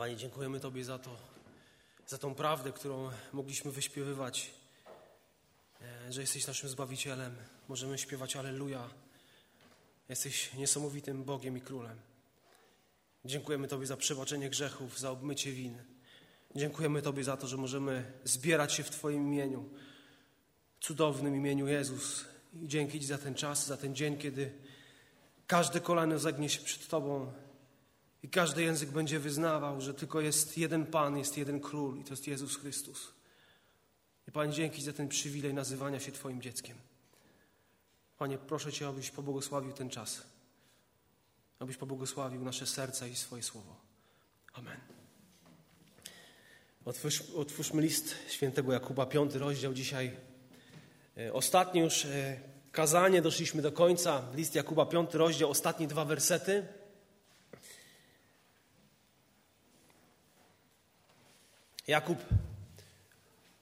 Panie, dziękujemy Tobie za to, za tą prawdę, którą mogliśmy wyśpiewywać, e, że jesteś naszym Zbawicielem. Możemy śpiewać Alleluja. Jesteś niesamowitym Bogiem i Królem. Dziękujemy Tobie za przebaczenie grzechów, za obmycie win. Dziękujemy Tobie za to, że możemy zbierać się w Twoim imieniu, cudownym imieniu Jezus. I dzięki Ci za ten czas, za ten dzień, kiedy każde kolano zagnie się przed Tobą i każdy język będzie wyznawał, że tylko jest jeden Pan, jest jeden Król i to jest Jezus Chrystus. I Panie, dzięki za ten przywilej nazywania się Twoim dzieckiem. Panie, proszę Cię, abyś pobłogosławił ten czas. Abyś pobłogosławił nasze serca i swoje słowo. Amen. Otwórz, otwórzmy list świętego Jakuba, piąty rozdział dzisiaj. E, ostatnie już e, kazanie, doszliśmy do końca. List Jakuba, piąty rozdział, ostatnie dwa wersety. Jakub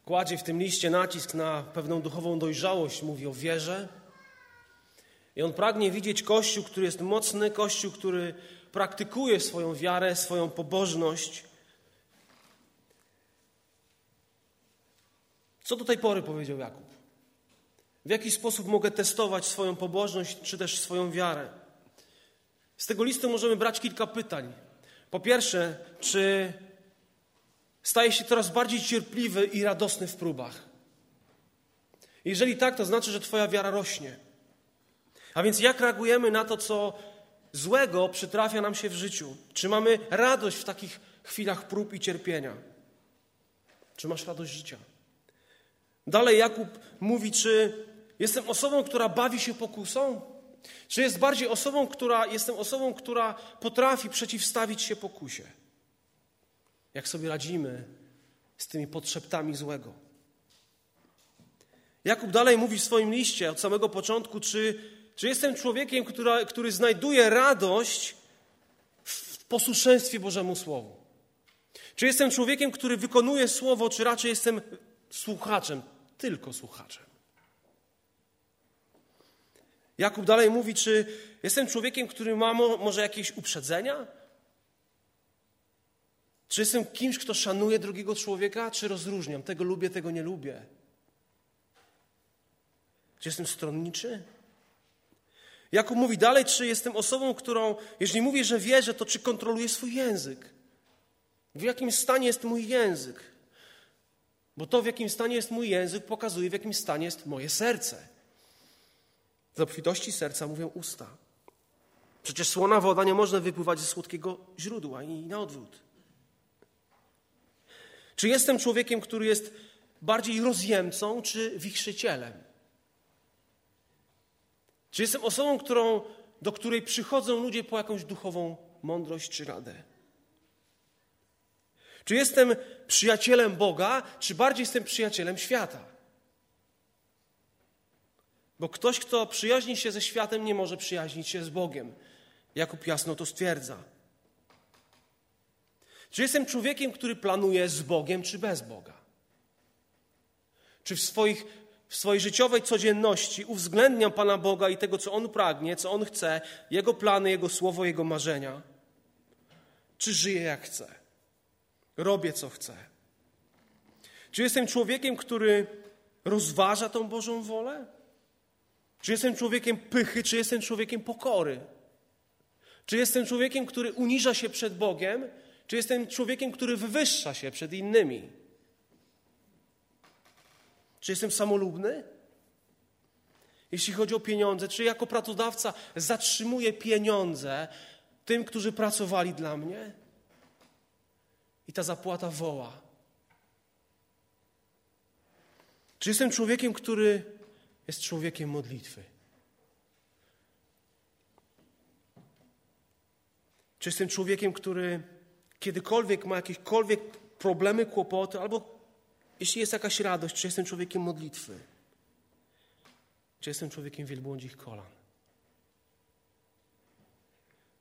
kładzie w tym liście nacisk na pewną duchową dojrzałość, mówi o wierze. I on pragnie widzieć Kościół, który jest mocny, Kościół, który praktykuje swoją wiarę, swoją pobożność. Co do tej pory powiedział Jakub? W jaki sposób mogę testować swoją pobożność, czy też swoją wiarę? Z tego listu możemy brać kilka pytań. Po pierwsze, czy staje się coraz bardziej cierpliwy i radosny w próbach. Jeżeli tak, to znaczy, że Twoja wiara rośnie. A więc jak reagujemy na to, co złego przytrafia nam się w życiu? Czy mamy radość w takich chwilach prób i cierpienia? Czy masz radość życia? Dalej Jakub mówi, czy jestem osobą, która bawi się pokusą? Czy jest bardziej osobą, która, jestem osobą, która potrafi przeciwstawić się pokusie? Jak sobie radzimy z tymi podszeptami złego. Jakub dalej mówi w swoim liście od samego początku, czy, czy jestem człowiekiem, który, który znajduje radość w posłuszeństwie Bożemu Słowu. Czy jestem człowiekiem, który wykonuje Słowo, czy raczej jestem słuchaczem, tylko słuchaczem. Jakub dalej mówi, czy jestem człowiekiem, który ma może jakieś uprzedzenia, czy jestem kimś, kto szanuje drugiego człowieka, czy rozróżniam? Tego lubię, tego nie lubię. Czy jestem stronniczy? Jakub mówi dalej, czy jestem osobą, którą, jeżeli mówię, że wierzę, to czy kontroluję swój język? W jakim stanie jest mój język? Bo to, w jakim stanie jest mój język, pokazuje, w jakim stanie jest moje serce. Z obfitości serca mówią usta. Przecież słona woda nie może wypływać ze słodkiego źródła i na odwrót. Czy jestem człowiekiem, który jest bardziej rozjemcą, czy wichrzycielem? Czy jestem osobą, którą, do której przychodzą ludzie po jakąś duchową mądrość czy radę? Czy jestem przyjacielem Boga, czy bardziej jestem przyjacielem świata? Bo ktoś, kto przyjaźni się ze światem, nie może przyjaźnić się z Bogiem. Jakub jasno to stwierdza. Czy jestem człowiekiem, który planuje z Bogiem, czy bez Boga? Czy w, swoich, w swojej życiowej codzienności uwzględniam Pana Boga i tego, co On pragnie, co On chce, Jego plany, Jego słowo, Jego marzenia? Czy żyję jak chcę? Robię, co chcę? Czy jestem człowiekiem, który rozważa tą Bożą wolę? Czy jestem człowiekiem pychy, czy jestem człowiekiem pokory? Czy jestem człowiekiem, który uniża się przed Bogiem, czy jestem człowiekiem, który wywyższa się przed innymi? Czy jestem samolubny? Jeśli chodzi o pieniądze, czy jako pracodawca zatrzymuję pieniądze tym, którzy pracowali dla mnie? I ta zapłata woła. Czy jestem człowiekiem, który jest człowiekiem modlitwy? Czy jestem człowiekiem, który kiedykolwiek ma jakiekolwiek problemy, kłopoty, albo jeśli jest jakaś radość, czy jestem człowiekiem modlitwy, czy jestem człowiekiem wielbłądzich kolan.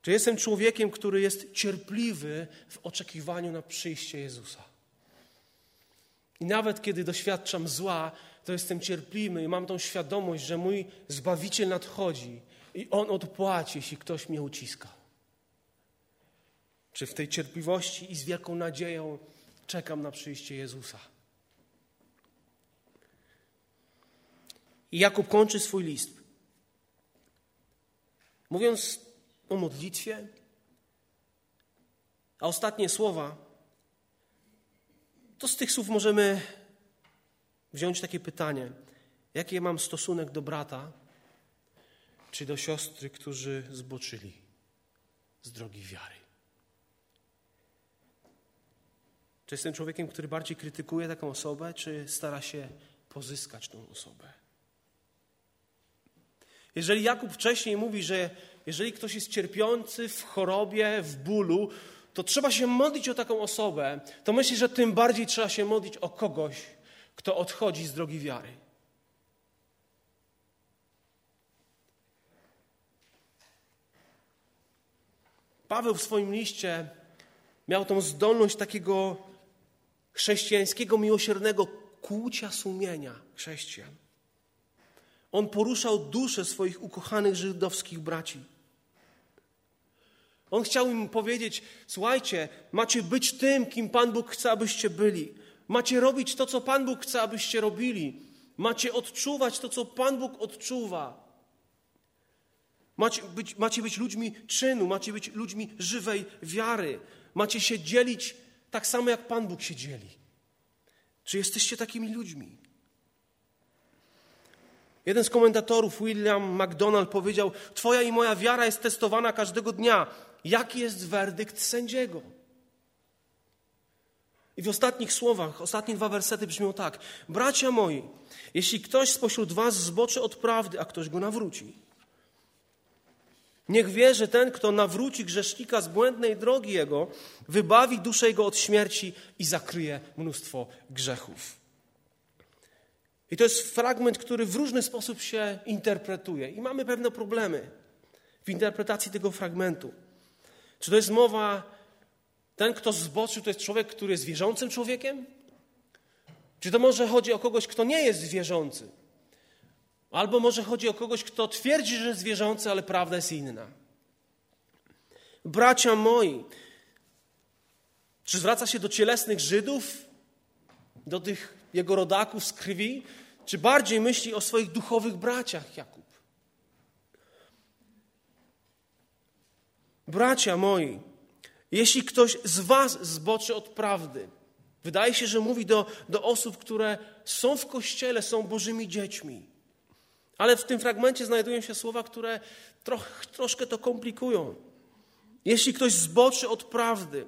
Czy jestem człowiekiem, który jest cierpliwy w oczekiwaniu na przyjście Jezusa? I nawet kiedy doświadczam zła, to jestem cierpliwy i mam tą świadomość, że mój Zbawiciel nadchodzi i On odpłaci, jeśli ktoś mnie uciska. Czy w tej cierpliwości i z wielką nadzieją czekam na przyjście Jezusa. I Jakub kończy swój list. Mówiąc o modlitwie, a ostatnie słowa, to z tych słów możemy wziąć takie pytanie: jaki ja mam stosunek do brata czy do siostry, którzy zboczyli z drogi wiary? Czy jestem człowiekiem, który bardziej krytykuje taką osobę, czy stara się pozyskać tą osobę? Jeżeli Jakub wcześniej mówi, że jeżeli ktoś jest cierpiący w chorobie, w bólu, to trzeba się modlić o taką osobę, to myślę, że tym bardziej trzeba się modlić o kogoś, kto odchodzi z drogi wiary. Paweł w swoim liście miał tą zdolność takiego chrześcijańskiego, miłosiernego kłucia sumienia chrześcijan. On poruszał duszę swoich ukochanych żydowskich braci. On chciał im powiedzieć: Słuchajcie, macie być tym, kim Pan Bóg chce, abyście byli. Macie robić to, co Pan Bóg chce, abyście robili. Macie odczuwać to, co Pan Bóg odczuwa. Macie być, macie być ludźmi czynu, macie być ludźmi żywej wiary. Macie się dzielić tak samo, jak Pan Bóg się dzieli. Czy jesteście takimi ludźmi? Jeden z komentatorów, William McDonald, powiedział: Twoja i moja wiara jest testowana każdego dnia. Jaki jest werdykt sędziego? I w ostatnich słowach, ostatnie dwa wersety brzmią tak: Bracia moi, jeśli ktoś spośród Was zboczy od prawdy, a ktoś go nawróci, niech wie, że ten, kto nawróci grzesznika z błędnej drogi jego, wybawi duszę jego od śmierci i zakryje mnóstwo grzechów. I to jest fragment, który w różny sposób się interpretuje, i mamy pewne problemy w interpretacji tego fragmentu. Czy to jest mowa, ten, kto zboczył, to jest człowiek, który jest wierzącym człowiekiem? Czy to może chodzi o kogoś, kto nie jest wierzący? Albo może chodzi o kogoś, kto twierdzi, że jest wierzący, ale prawda jest inna. Bracia moi, czy zwraca się do cielesnych Żydów, do tych jego rodaków z krwi, czy bardziej myśli o swoich duchowych braciach, Jakub? Bracia moi, jeśli ktoś z Was zboczy od prawdy, wydaje się, że mówi do, do osób, które są w kościele, są Bożymi dziećmi. Ale w tym fragmencie znajdują się słowa, które troch, troszkę to komplikują. Jeśli ktoś zboczy od prawdy,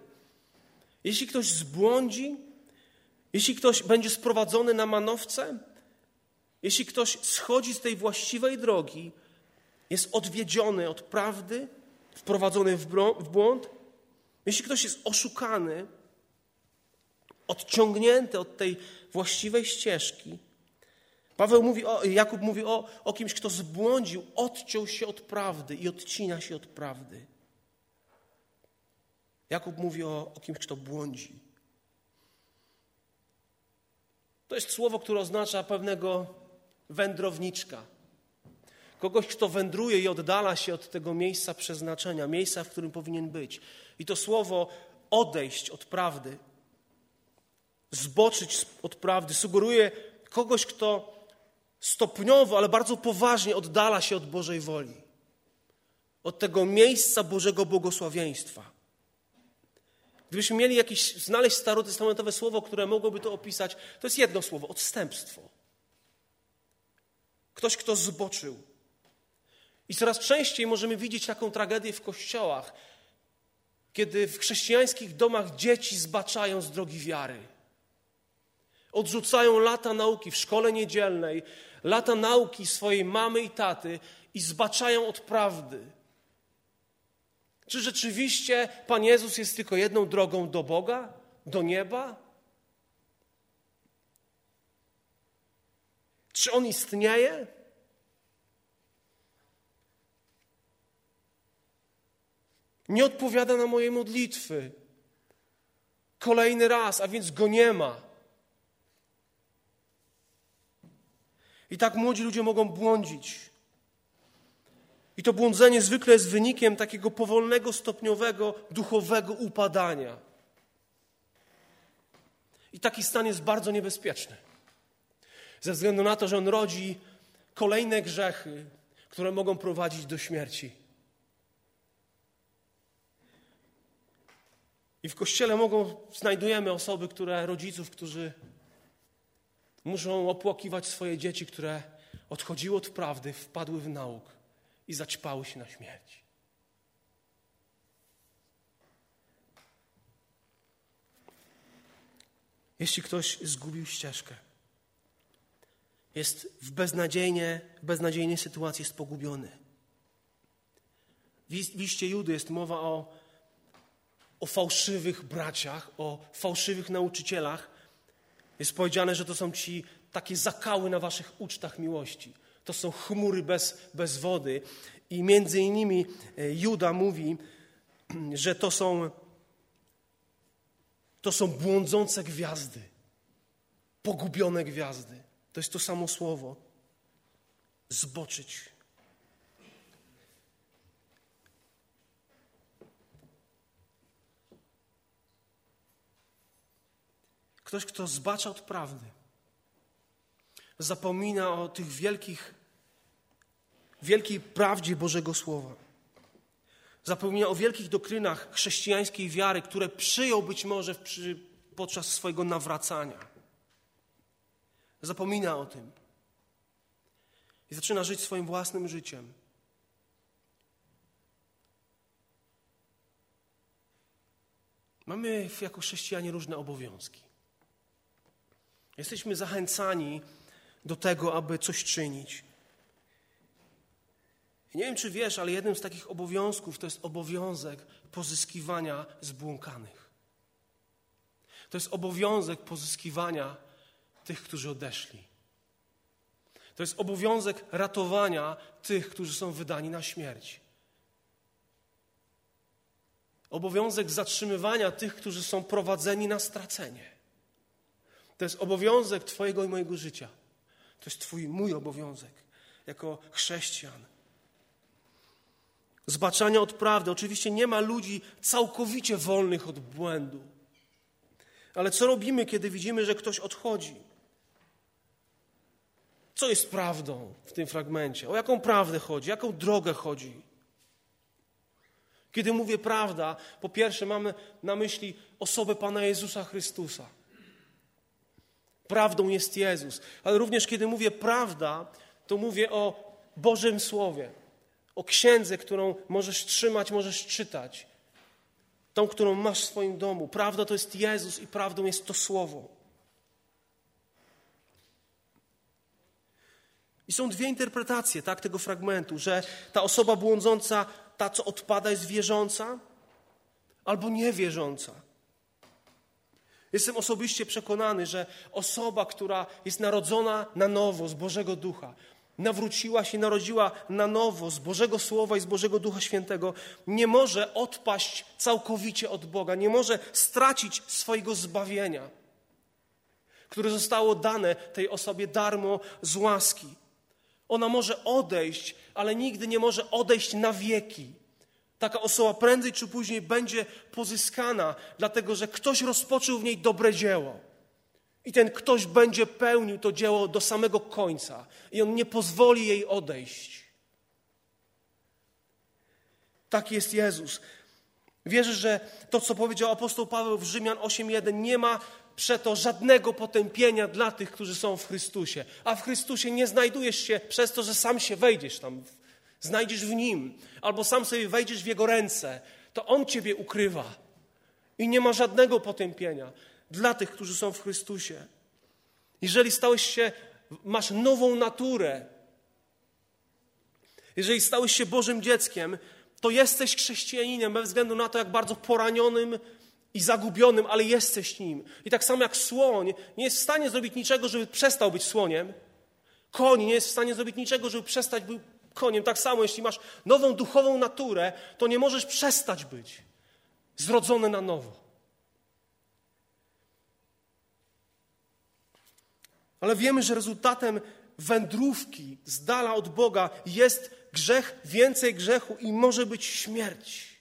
jeśli ktoś zbłądzi, jeśli ktoś będzie sprowadzony na manowce, jeśli ktoś schodzi z tej właściwej drogi, jest odwiedziony od prawdy, wprowadzony w błąd, jeśli ktoś jest oszukany, odciągnięty od tej właściwej ścieżki, Paweł mówi o, Jakub mówi o, o kimś, kto zbłądził, odciął się od prawdy i odcina się od prawdy. Jakub mówi o, o kimś, kto błądzi. To jest słowo, które oznacza pewnego wędrowniczka. Kogoś, kto wędruje i oddala się od tego miejsca przeznaczenia, miejsca, w którym powinien być. I to słowo odejść od prawdy, zboczyć od prawdy, sugeruje kogoś, kto stopniowo, ale bardzo poważnie oddala się od Bożej woli, od tego miejsca Bożego błogosławieństwa. Gdybyśmy mieli jakieś, znaleźć starotestamentowe słowo, które mogłoby to opisać, to jest jedno słowo odstępstwo. Ktoś, kto zboczył. I coraz częściej możemy widzieć taką tragedię w kościołach, kiedy w chrześcijańskich domach dzieci zbaczają z drogi wiary. Odrzucają lata nauki w szkole niedzielnej, lata nauki swojej mamy i taty i zbaczają od prawdy. Czy rzeczywiście Pan Jezus jest tylko jedną drogą do Boga, do nieba? Czy On istnieje? Nie odpowiada na moje modlitwy. Kolejny raz, a więc go nie ma. I tak młodzi ludzie mogą błądzić. I to błądzenie zwykle jest wynikiem takiego powolnego, stopniowego, duchowego upadania. I taki stan jest bardzo niebezpieczny. Ze względu na to, że on rodzi kolejne grzechy, które mogą prowadzić do śmierci. I w kościele mogą, znajdujemy osoby, które, rodziców, którzy muszą opłakiwać swoje dzieci, które odchodziły od prawdy, wpadły w nauk i zaćpały się na śmierć. Jeśli ktoś zgubił ścieżkę, jest w beznadziejnie, beznadziejnej sytuacji, jest pogubiony. W liście Judy jest mowa o, o fałszywych braciach, o fałszywych nauczycielach. Jest powiedziane, że to są ci takie zakały na waszych ucztach miłości. To są chmury bez, bez wody. I między innymi e, Juda mówi, że to są, to są błądzące gwiazdy, pogubione gwiazdy. To jest to samo słowo. Zboczyć. Ktoś, kto zbacza od prawdy, zapomina o tych wielkich, wielkiej prawdzie Bożego Słowa. Zapomina o wielkich doktrynach chrześcijańskiej wiary, które przyjął być może przy, podczas swojego nawracania. Zapomina o tym. I zaczyna żyć swoim własnym życiem. Mamy jako chrześcijanie różne obowiązki. Jesteśmy zachęcani do tego, aby coś czynić. I nie wiem, czy wiesz, ale jednym z takich obowiązków to jest obowiązek pozyskiwania zbłąkanych. To jest obowiązek pozyskiwania tych, którzy odeszli. To jest obowiązek ratowania tych, którzy są wydani na śmierć. Obowiązek zatrzymywania tych, którzy są prowadzeni na stracenie. To jest obowiązek Twojego i mojego życia. To jest Twój, mój obowiązek jako chrześcijan. Zbaczania od prawdy. Oczywiście nie ma ludzi całkowicie wolnych od błędu. Ale co robimy, kiedy widzimy, że ktoś odchodzi? Co jest prawdą w tym fragmencie? O jaką prawdę chodzi? Jaką drogę chodzi? Kiedy mówię prawda, po pierwsze mamy na myśli osobę Pana Jezusa Chrystusa. Prawdą jest Jezus. Ale również kiedy mówię prawda, to mówię o Bożym Słowie, o księdze, którą możesz trzymać, możesz czytać. Tą, którą masz w swoim domu. Prawda to jest Jezus i prawdą jest to Słowo. I są dwie interpretacje tak, tego fragmentu, że ta osoba błądząca, ta co odpada, jest wierząca albo niewierząca. Jestem osobiście przekonany, że osoba, która jest narodzona na nowo z Bożego Ducha, nawróciła się, narodziła na nowo z Bożego Słowa i z Bożego Ducha Świętego, nie może odpaść całkowicie od Boga, nie może stracić swojego zbawienia, które zostało dane tej osobie darmo z łaski. Ona może odejść, ale nigdy nie może odejść na wieki. Taka osoba prędzej czy później będzie pozyskana, dlatego że ktoś rozpoczął w niej dobre dzieło. I ten ktoś będzie pełnił to dzieło do samego końca. I on nie pozwoli jej odejść. Tak jest Jezus. Wierzę, że to, co powiedział apostoł Paweł w Rzymian 8:1, nie ma przeto żadnego potępienia dla tych, którzy są w Chrystusie. A w Chrystusie nie znajdujesz się przez to, że sam się wejdziesz tam, znajdziesz w Nim, albo sam sobie wejdziesz w Jego ręce. To On Ciebie ukrywa. I nie ma żadnego potępienia dla tych, którzy są w Chrystusie. Jeżeli stałeś się, masz nową naturę, jeżeli stałeś się Bożym dzieckiem, to jesteś chrześcijaninem bez względu na to, jak bardzo poranionym i zagubionym, ale jesteś nim. I tak samo jak słoń nie jest w stanie zrobić niczego, żeby przestał być słoniem, koń nie jest w stanie zrobić niczego, żeby przestać koniem. Tak samo, jeśli masz nową duchową naturę, to nie możesz przestać być zrodzony na nowo. Ale wiemy, że rezultatem wędrówki z dala od Boga jest grzech, więcej grzechu i może być śmierć.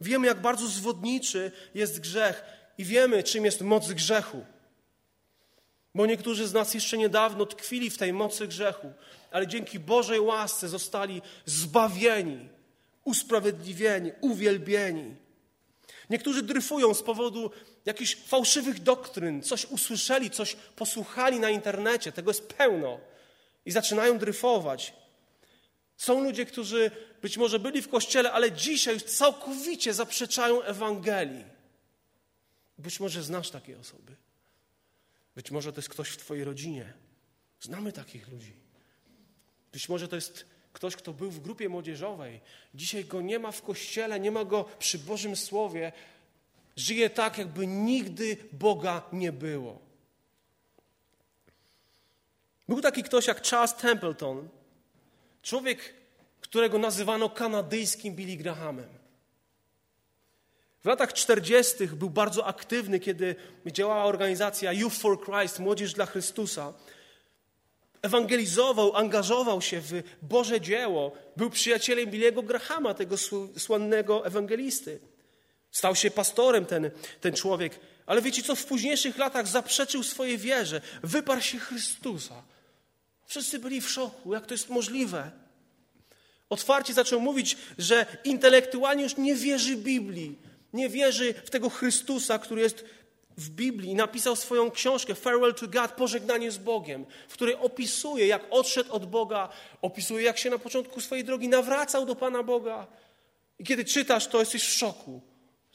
Wiemy, jak bardzo zwodniczy jest grzech i wiemy, czym jest moc grzechu. Bo niektórzy z nas jeszcze niedawno tkwili w tej mocy grzechu, ale dzięki Bożej łasce zostali zbawieni, usprawiedliwieni, uwielbieni. Niektórzy dryfują z powodu jakichś fałszywych doktryn, coś usłyszeli, coś posłuchali na internecie, tego jest pełno i zaczynają dryfować. Są ludzie, którzy być może byli w kościele, ale dzisiaj już całkowicie zaprzeczają Ewangelii. Być może znasz takie osoby. Być może to jest ktoś w Twojej rodzinie. Znamy takich ludzi. Być może to jest ktoś, kto był w grupie młodzieżowej. Dzisiaj go nie ma w kościele, nie ma go przy Bożym Słowie. Żyje tak, jakby nigdy Boga nie było. Był taki ktoś jak Charles Templeton, człowiek, którego nazywano kanadyjskim Billy Grahamem. W latach 40. był bardzo aktywny, kiedy działała organizacja Youth for Christ, Młodzież dla Chrystusa. Ewangelizował, angażował się w Boże dzieło. Był przyjacielem Billy'ego Grahama, tego słynnego ewangelisty. Stał się pastorem ten, ten człowiek. Ale wiecie co? W późniejszych latach zaprzeczył swojej wierze. Wyparł się Chrystusa. Wszyscy byli w szoku. Jak to jest możliwe? Otwarcie zaczął mówić, że intelektualnie już nie wierzy Biblii nie wierzy w tego Chrystusa, który jest w Biblii. Napisał swoją książkę Farewell to God, Pożegnanie z Bogiem, w której opisuje, jak odszedł od Boga, opisuje, jak się na początku swojej drogi nawracał do Pana Boga. I kiedy czytasz, to jesteś w szoku.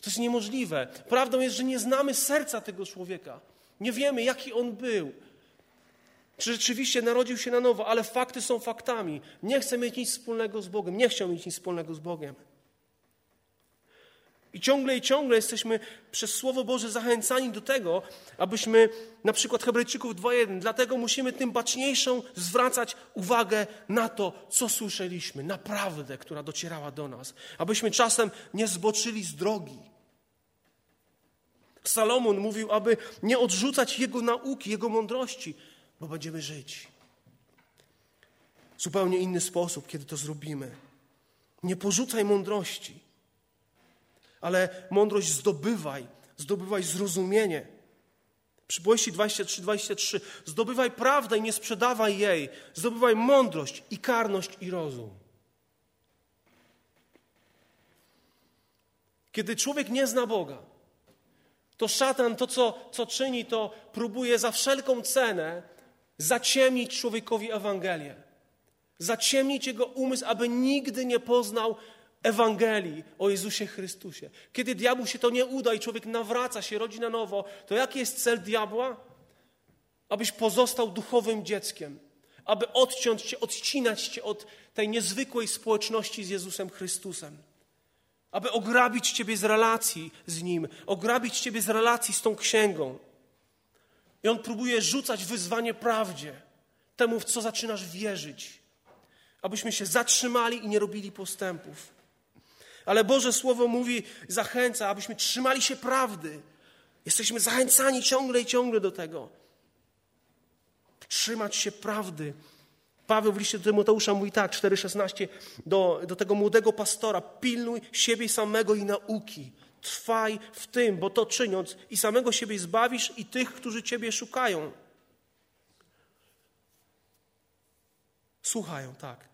To jest niemożliwe. Prawdą jest, że nie znamy serca tego człowieka. Nie wiemy, jaki on był. Czy rzeczywiście narodził się na nowo, ale fakty są faktami. Nie chce mieć nic wspólnego z Bogiem. Nie chciał mieć nic wspólnego z Bogiem. I ciągle i ciągle jesteśmy przez Słowo Boże zachęcani do tego, abyśmy na przykład Hebrajczyków 2.1, dlatego musimy tym baczniejszą zwracać uwagę na to, co słyszeliśmy, naprawdę, która docierała do nas, abyśmy czasem nie zboczyli z drogi. Salomon mówił, aby nie odrzucać jego nauki, jego mądrości, bo będziemy żyć. Zupełnie inny sposób, kiedy to zrobimy. Nie porzucaj mądrości ale mądrość zdobywaj, zdobywaj zrozumienie. Przypowieści 23, 23. Zdobywaj prawdę i nie sprzedawaj jej. Zdobywaj mądrość i karność i rozum. Kiedy człowiek nie zna Boga, to szatan to, co, co czyni, to próbuje za wszelką cenę zaciemnić człowiekowi Ewangelię. Zaciemnić jego umysł, aby nigdy nie poznał Ewangelii o Jezusie Chrystusie. Kiedy diabłu się to nie uda i człowiek nawraca się, rodzi na nowo, to jaki jest cel diabła? Abyś pozostał duchowym dzieckiem, aby odciąć cię, odcinać cię od tej niezwykłej społeczności z Jezusem Chrystusem. Aby ograbić ciebie z relacji z Nim, ograbić ciebie z relacji z tą księgą. I on próbuje rzucać wyzwanie prawdzie, temu, w co zaczynasz wierzyć, abyśmy się zatrzymali i nie robili postępów. Ale Boże Słowo mówi, zachęca, abyśmy trzymali się prawdy. Jesteśmy zachęcani ciągle i ciągle do tego. Trzymać się prawdy. Paweł w liście do Tymoteusza mówi tak, 4,16, do, do tego młodego pastora, pilnuj siebie samego i nauki. Trwaj w tym, bo to czyniąc i samego siebie zbawisz i tych, którzy Ciebie szukają. Słuchają, tak.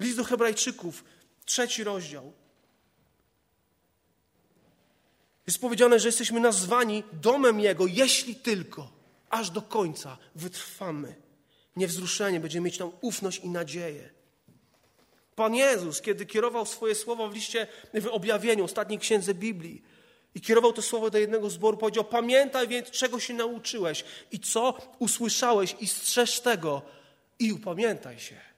List do Hebrajczyków Trzeci rozdział. Jest powiedziane, że jesteśmy nazwani domem Jego, jeśli tylko aż do końca wytrwamy. Niewzruszenie będziemy mieć tam ufność i nadzieję. Pan Jezus, kiedy kierował swoje słowa w liście, w objawieniu, ostatniej księdze Biblii, i kierował to słowo do jednego zboru, powiedział: Pamiętaj więc, czego się nauczyłeś i co usłyszałeś, i strzeż tego, i upamiętaj się.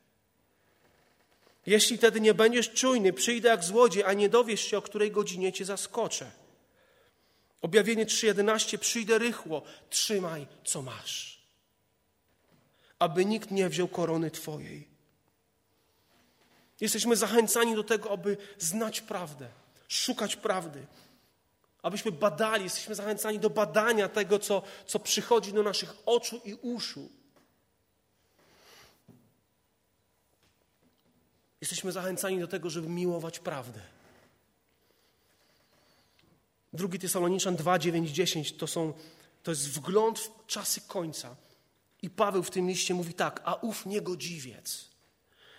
Jeśli wtedy nie będziesz czujny, przyjdę jak złodziej, a nie dowiesz się, o której godzinie cię zaskoczę. Objawienie 3:11 przyjdę rychło, trzymaj co masz. Aby nikt nie wziął korony twojej. Jesteśmy zachęcani do tego, aby znać prawdę, szukać prawdy, abyśmy badali, jesteśmy zachęcani do badania tego, co, co przychodzi do naszych oczu i uszu. Jesteśmy zachęcani do tego, żeby miłować prawdę. Drugi Tesaloniczan 2, 9, 10 to, są, to jest wgląd w czasy końca. I Paweł w tym liście mówi tak, a ów niegodziwiec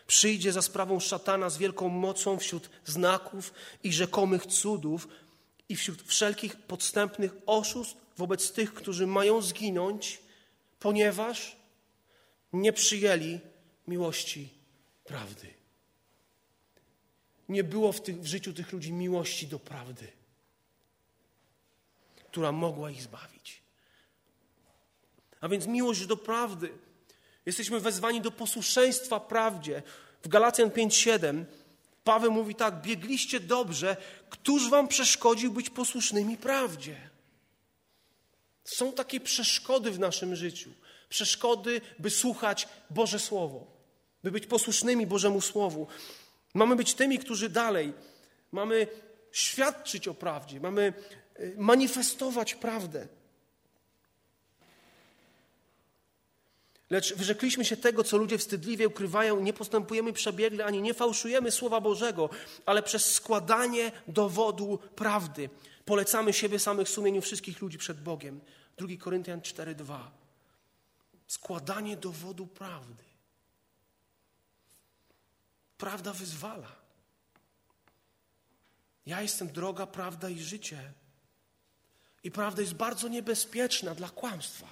przyjdzie za sprawą szatana z wielką mocą wśród znaków i rzekomych cudów i wśród wszelkich podstępnych oszustw wobec tych, którzy mają zginąć, ponieważ nie przyjęli miłości prawdy. Nie było w, tych, w życiu tych ludzi miłości do prawdy, która mogła ich zbawić. A więc miłość do prawdy. Jesteśmy wezwani do posłuszeństwa prawdzie. W Galacjan 5:7 Paweł mówi tak: biegliście dobrze, któż wam przeszkodził być posłusznymi prawdzie? Są takie przeszkody w naszym życiu. Przeszkody, by słuchać Boże Słowo, by być posłusznymi Bożemu Słowu. Mamy być tymi, którzy dalej mamy świadczyć o prawdzie, mamy y, manifestować prawdę. Lecz wyrzekliśmy się tego, co ludzie wstydliwie ukrywają, nie postępujemy przebiegle ani nie fałszujemy Słowa Bożego, ale przez składanie dowodu prawdy polecamy siebie samych sumieniu wszystkich ludzi przed Bogiem. 2 Koryntian 4:2. Składanie dowodu prawdy. Prawda wyzwala. Ja jestem droga, prawda i życie. I prawda jest bardzo niebezpieczna dla kłamstwa.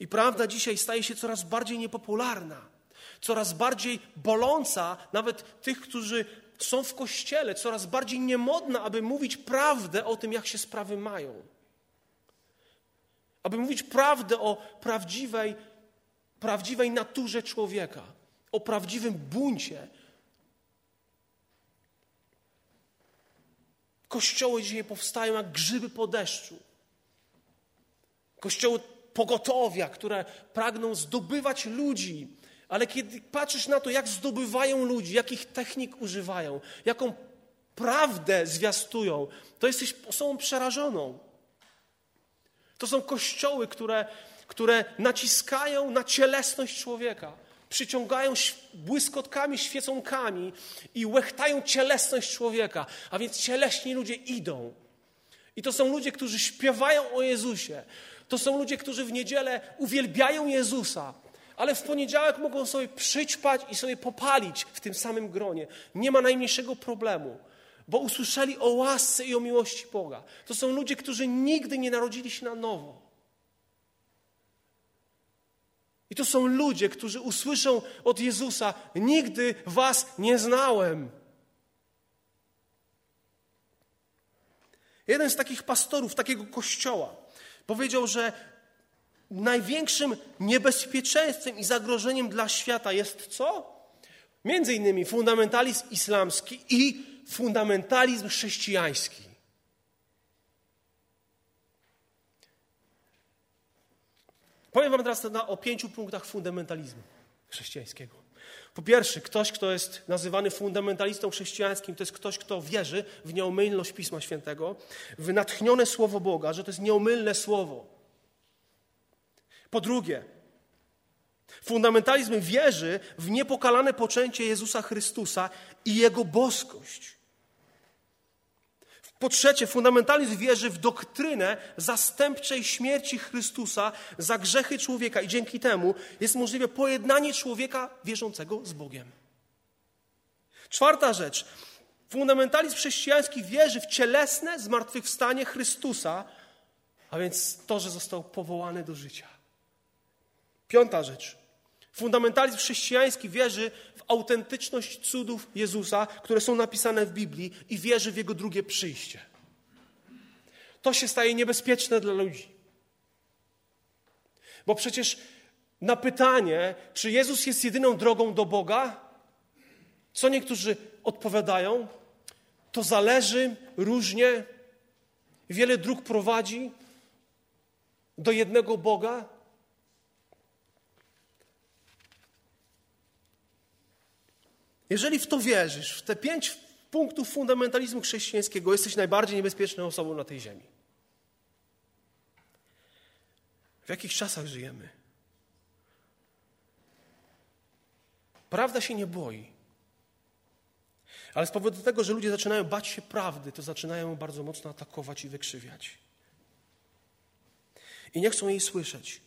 I prawda dzisiaj staje się coraz bardziej niepopularna, coraz bardziej boląca, nawet tych, którzy są w kościele, coraz bardziej niemodna, aby mówić prawdę o tym, jak się sprawy mają. Aby mówić prawdę o prawdziwej, prawdziwej naturze człowieka, o prawdziwym buncie. Kościoły dzisiaj powstają jak grzyby po deszczu. Kościoły pogotowia, które pragną zdobywać ludzi. Ale kiedy patrzysz na to, jak zdobywają ludzi, jakich technik używają, jaką prawdę zwiastują, to jesteś osobą przerażoną. To są kościoły, które, które naciskają na cielesność człowieka. Przyciągają błyskotkami, świeconkami i łechtają cielesność człowieka. A więc cieleśni ludzie idą. I to są ludzie, którzy śpiewają o Jezusie, to są ludzie, którzy w niedzielę uwielbiają Jezusa, ale w poniedziałek mogą sobie przyćpać i sobie popalić w tym samym gronie. Nie ma najmniejszego problemu, bo usłyszeli o łasce i o miłości Boga. To są ludzie, którzy nigdy nie narodzili się na nowo. I to są ludzie, którzy usłyszą od Jezusa: Nigdy was nie znałem. Jeden z takich pastorów, takiego kościoła, Powiedział, że największym niebezpieczeństwem i zagrożeniem dla świata jest co? Między innymi fundamentalizm islamski i fundamentalizm chrześcijański. Powiem Wam teraz o pięciu punktach fundamentalizmu chrześcijańskiego. Po pierwsze, ktoś, kto jest nazywany fundamentalistą chrześcijańskim, to jest ktoś, kto wierzy w nieomylność Pisma Świętego, w natchnione Słowo Boga, że to jest nieomylne Słowo. Po drugie, fundamentalizm wierzy w niepokalane poczęcie Jezusa Chrystusa i Jego boskość. Po trzecie, fundamentalizm wierzy w doktrynę zastępczej śmierci Chrystusa za grzechy człowieka i dzięki temu jest możliwe pojednanie człowieka wierzącego z Bogiem. Czwarta rzecz. Fundamentalizm chrześcijański wierzy w cielesne zmartwychwstanie Chrystusa, a więc to, że został powołany do życia. Piąta rzecz. Fundamentalizm chrześcijański wierzy w autentyczność cudów Jezusa, które są napisane w Biblii i wierzy w Jego drugie przyjście. To się staje niebezpieczne dla ludzi. Bo przecież na pytanie, czy Jezus jest jedyną drogą do Boga, co niektórzy odpowiadają, to zależy różnie. Wiele dróg prowadzi do jednego Boga, Jeżeli w to wierzysz, w te pięć punktów fundamentalizmu chrześcijańskiego, jesteś najbardziej niebezpieczną osobą na tej ziemi. W jakich czasach żyjemy? Prawda się nie boi. Ale z powodu tego, że ludzie zaczynają bać się prawdy, to zaczynają ją bardzo mocno atakować i wykrzywiać. I nie chcą jej słyszeć.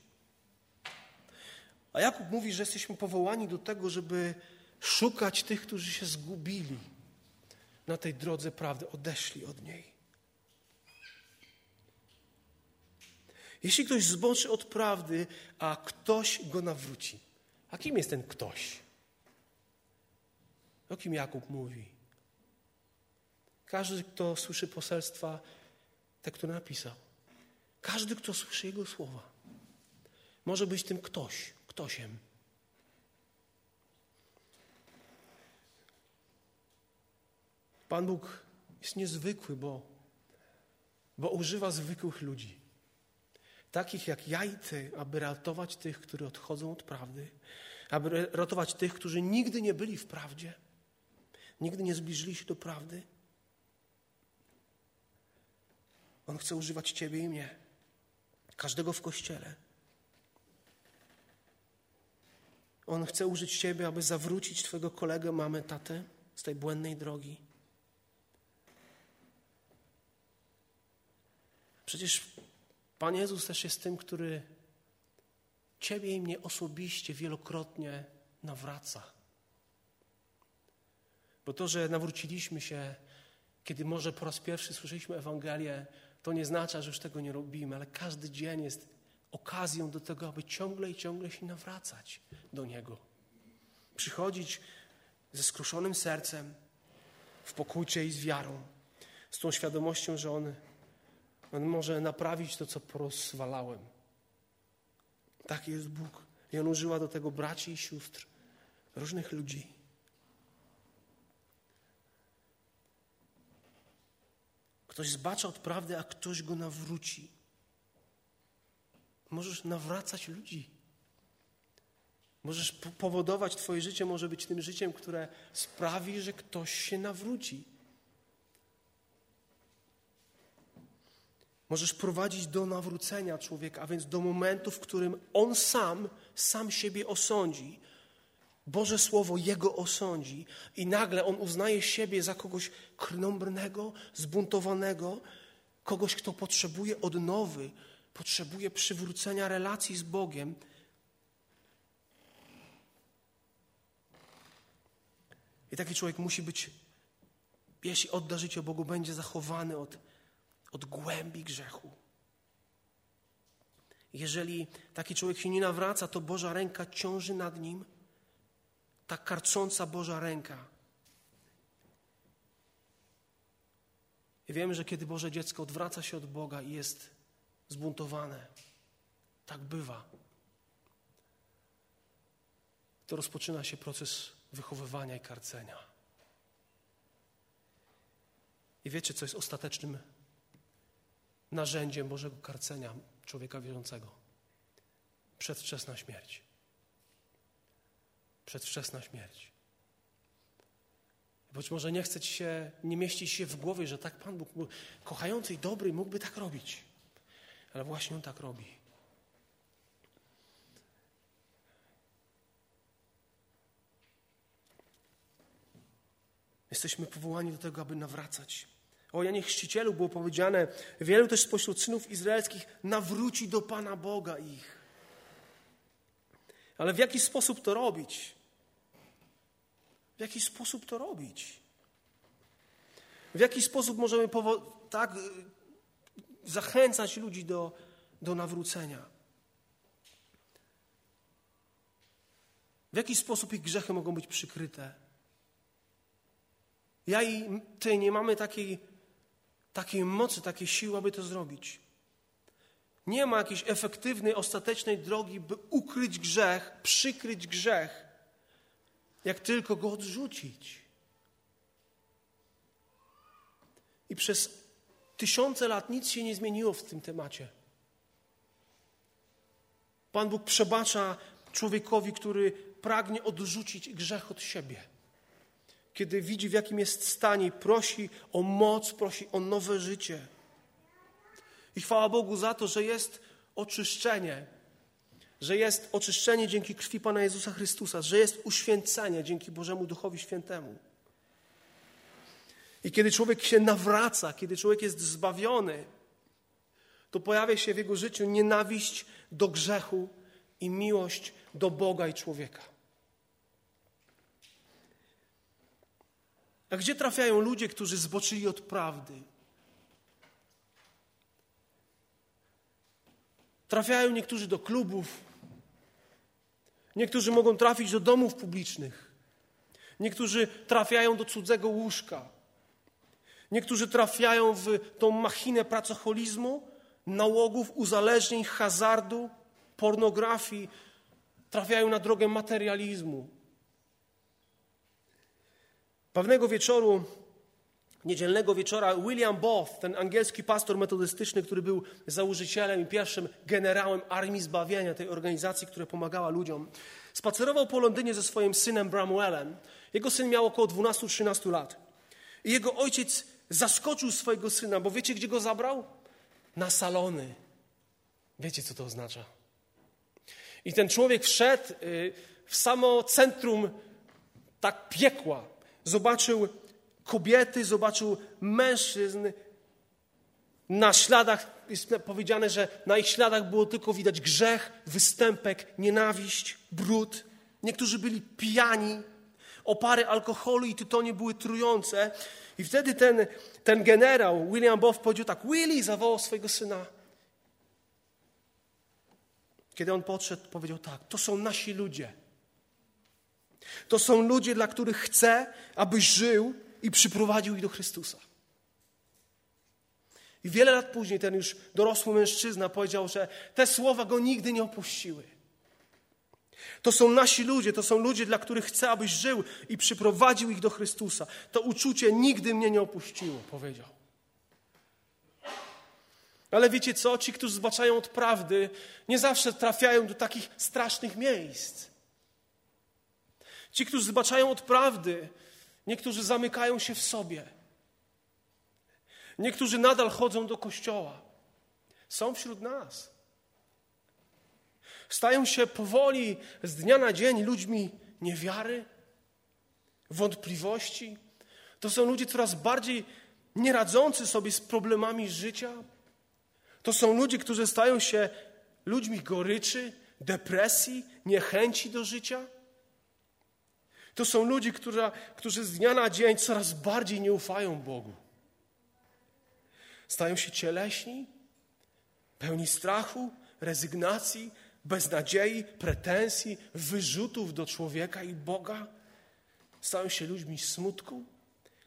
A Jakub mówi, że jesteśmy powołani do tego, żeby szukać tych, którzy się zgubili na tej drodze prawdy, odeszli od niej. Jeśli ktoś zboczy od prawdy, a ktoś go nawróci. A kim jest ten ktoś? O kim Jakub mówi? Każdy, kto słyszy poselstwa, te, które napisał. Każdy, kto słyszy Jego słowa. Może być tym ktoś, ktośem. Pan Bóg jest niezwykły, bo, bo używa zwykłych ludzi. Takich jak ja i ty, aby ratować tych, którzy odchodzą od prawdy, aby ratować tych, którzy nigdy nie byli w prawdzie, nigdy nie zbliżyli się do prawdy. On chce używać Ciebie i mnie, każdego w kościele. On chce użyć Ciebie, aby zawrócić Twojego kolegę, mamę, tatę z tej błędnej drogi. Przecież Pan Jezus też jest tym, który Ciebie i mnie osobiście wielokrotnie nawraca. Bo to, że nawróciliśmy się, kiedy może po raz pierwszy słyszeliśmy Ewangelię, to nie znaczy, że już tego nie robimy, ale każdy dzień jest okazją do tego, aby ciągle i ciągle się nawracać do Niego. Przychodzić ze skruszonym sercem, w pokójcie i z wiarą, z tą świadomością, że On, On może naprawić to, co porozwalałem. Taki jest Bóg. I On użyła do tego braci i sióstr, różnych ludzi. Ktoś zbacza od prawdy, a ktoś go nawróci. Możesz nawracać ludzi. Możesz powodować, Twoje życie może być tym życiem, które sprawi, że ktoś się nawróci. Możesz prowadzić do nawrócenia człowieka, a więc do momentu, w którym on sam, sam siebie osądzi. Boże Słowo Jego osądzi i nagle on uznaje siebie za kogoś krnąbrnego, zbuntowanego, kogoś, kto potrzebuje odnowy, potrzebuje przywrócenia relacji z Bogiem. I taki człowiek musi być, jeśli odda życie Bogu, będzie zachowany od, od głębi grzechu. Jeżeli taki człowiek się nie nawraca, to Boża ręka ciąży nad nim, ta karcąca Boża ręka. I wiemy, że kiedy Boże dziecko odwraca się od Boga i jest zbuntowane. Tak bywa. To rozpoczyna się proces wychowywania i karcenia. I wiecie, co jest ostatecznym narzędziem Bożego karcenia człowieka wierzącego? Przedwczesna śmierć. Przedwczesna śmierć. Być może nie chce ci się, nie mieści się w głowie, że tak Pan Bóg, kochający i dobry, mógłby tak robić. Ale właśnie On tak robi. Jesteśmy powołani do tego, aby nawracać. O Janie Chrzcicielu było powiedziane, wielu też spośród synów izraelskich nawróci do Pana Boga ich. Ale w jaki sposób to robić? W jaki sposób to robić? W jaki sposób możemy tak zachęcać ludzi do, do nawrócenia. W jaki sposób ich grzechy mogą być przykryte? Ja i ty nie mamy takiej, takiej mocy, takiej siły, aby to zrobić. Nie ma jakiejś efektywnej, ostatecznej drogi, by ukryć grzech, przykryć grzech, jak tylko go odrzucić. I przez tysiące lat nic się nie zmieniło w tym temacie. Pan Bóg przebacza człowiekowi, który pragnie odrzucić grzech od siebie. Kiedy widzi, w jakim jest stanie, prosi o moc, prosi o nowe życie. I chwała Bogu za to, że jest oczyszczenie, że jest oczyszczenie dzięki krwi Pana Jezusa Chrystusa, że jest uświęcenie dzięki Bożemu Duchowi Świętemu. I kiedy człowiek się nawraca, kiedy człowiek jest zbawiony, to pojawia się w jego życiu nienawiść do grzechu i miłość do Boga i człowieka. A gdzie trafiają ludzie, którzy zboczyli od prawdy? Trafiają niektórzy do klubów, niektórzy mogą trafić do domów publicznych, niektórzy trafiają do cudzego łóżka, niektórzy trafiają w tą machinę pracocholizmu, nałogów, uzależnień, hazardu, pornografii, trafiają na drogę materializmu. Pewnego wieczoru, niedzielnego wieczora, William Both, ten angielski pastor metodystyczny, który był założycielem i pierwszym generałem Armii Zbawienia, tej organizacji, która pomagała ludziom, spacerował po Londynie ze swoim synem Bramwellem. Jego syn miał około 12-13 lat. I jego ojciec zaskoczył swojego syna, bo wiecie, gdzie go zabrał? Na salony. Wiecie, co to oznacza? I ten człowiek wszedł y, w samo centrum tak piekła, zobaczył kobiety, zobaczył mężczyzn. Na śladach jest powiedziane, że na ich śladach było tylko widać grzech, występek, nienawiść, brud. Niektórzy byli pijani, opary alkoholu i tytonie były trujące. I wtedy ten, ten generał, William Boff, powiedział tak: Willie zawołał swojego syna. Kiedy on podszedł, powiedział tak: To są nasi ludzie. To są ludzie, dla których chcę, abyś żył i przyprowadził ich do Chrystusa. I wiele lat później ten już dorosły mężczyzna powiedział, że te słowa go nigdy nie opuściły. To są nasi ludzie, to są ludzie, dla których chcę, abyś żył i przyprowadził ich do Chrystusa. To uczucie nigdy mnie nie opuściło, powiedział. Ale wiecie co? Ci, którzy zbaczają od prawdy, nie zawsze trafiają do takich strasznych miejsc. Ci, którzy zbaczają od prawdy, niektórzy zamykają się w sobie. Niektórzy nadal chodzą do kościoła. Są wśród nas. Stają się powoli z dnia na dzień ludźmi niewiary, wątpliwości. To są ludzie coraz bardziej nieradzący sobie z problemami życia. To są ludzie, którzy stają się ludźmi goryczy, depresji, niechęci do życia. To są ludzie, którzy, z dnia na dzień coraz bardziej nie ufają Bogu. Stają się cieleśni, pełni strachu, rezygnacji, beznadziei, pretensji, wyrzutów do człowieka i Boga. Stają się ludźmi smutku,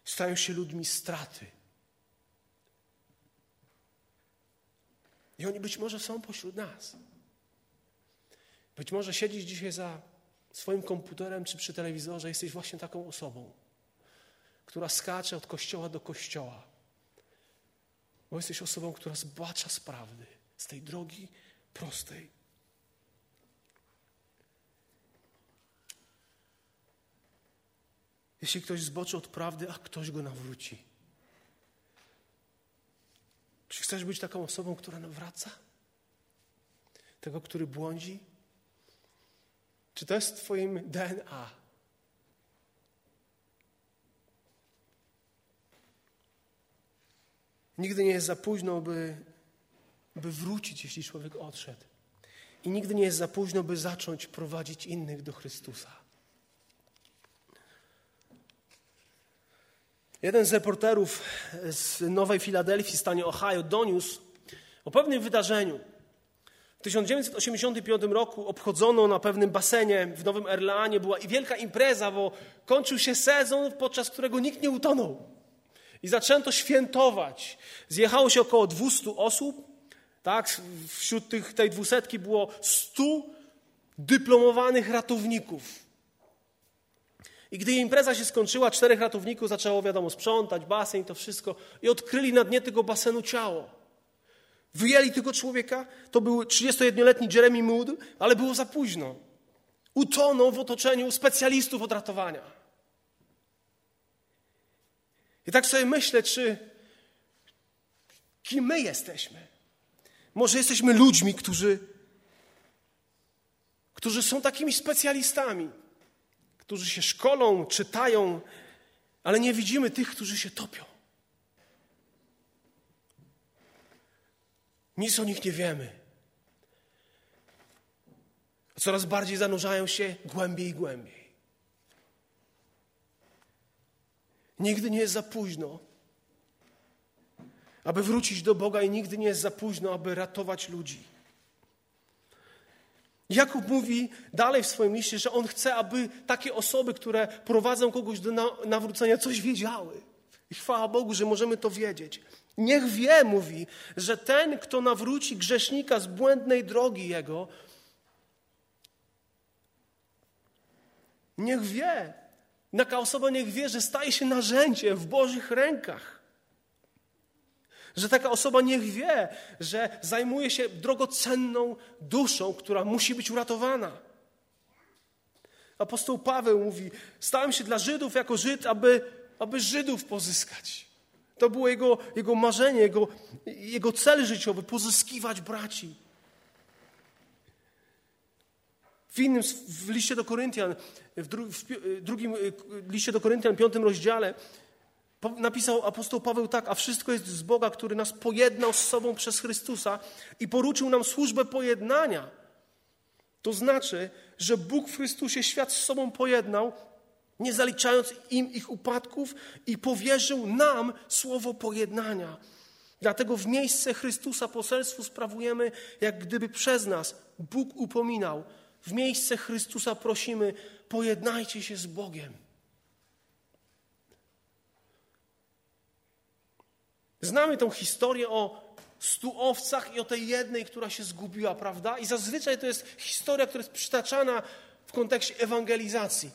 stają się ludźmi straty. I oni być może są pośród nas. Być może siedzisz dzisiaj za swoim komputerem czy przy telewizorze, jesteś właśnie taką osobą, która skacze od kościoła do kościoła. Bo jesteś osobą, która zbacza z prawdy, z tej drogi prostej. Jeśli ktoś zboczy od prawdy, a ktoś go nawróci. Czy chcesz być taką osobą, która nawraca? Tego, który błądzi? Czy to jest w Twoim DNA? Nigdy nie jest za późno, by, by wrócić, jeśli człowiek odszedł. I nigdy nie jest za późno, by zacząć prowadzić innych do Chrystusa. Jeden z reporterów z Nowej Filadelfii, stanie Ohio, doniósł o pewnym wydarzeniu. W 1985 roku obchodzono na pewnym basenie w Nowym Erleanie, była wielka impreza, bo kończył się sezon, podczas którego nikt nie utonął. I zaczęto świętować. Zjechało się około 200 osób. Tak? Wśród tych, tej dwusetki było 100 dyplomowanych ratowników. I gdy impreza się skończyła, czterech ratowników zaczęło, wiadomo, sprzątać basen i to wszystko i odkryli na dnie tego basenu ciało. Wyjęli tego człowieka, to był 31-letni Jeremy Mood, ale było za późno. Utonął w otoczeniu specjalistów od ratowania. I tak sobie myślę, czy kim my jesteśmy? Może jesteśmy ludźmi, którzy, którzy są takimi specjalistami, którzy się szkolą, czytają, ale nie widzimy tych, którzy się topią. Nic o nich nie wiemy. Coraz bardziej zanurzają się głębiej i głębiej. Nigdy nie jest za późno, aby wrócić do Boga, i nigdy nie jest za późno, aby ratować ludzi. Jakub mówi dalej w swoim liście, że on chce, aby takie osoby, które prowadzą kogoś do nawrócenia, coś wiedziały. I chwała Bogu, że możemy to wiedzieć. Niech wie, mówi, że ten, kto nawróci grzesznika z błędnej drogi jego, niech wie, taka osoba niech wie, że staje się narzędziem w Bożych rękach. Że taka osoba niech wie, że zajmuje się drogocenną duszą, która musi być uratowana. Apostoł Paweł mówi: Stałem się dla Żydów jako Żyd, aby, aby Żydów pozyskać. To było jego, jego marzenie, jego, jego cel życiowy pozyskiwać braci. W innym, w liście do Koryntian, w, dru, w drugim y, liście do Koryntian, piątym rozdziale, napisał apostoł Paweł tak, a wszystko jest z Boga, który nas pojednał z sobą przez Chrystusa i poruczył nam służbę pojednania. To znaczy, że Bóg w Chrystusie świat z sobą pojednał, nie zaliczając im ich upadków i powierzył nam słowo pojednania. Dlatego w miejsce Chrystusa poselstwu sprawujemy, jak gdyby przez nas Bóg upominał. W miejsce Chrystusa prosimy, pojednajcie się z Bogiem. Znamy tą historię o stu owcach i o tej jednej, która się zgubiła, prawda? I zazwyczaj to jest historia, która jest przytaczana w kontekście ewangelizacji.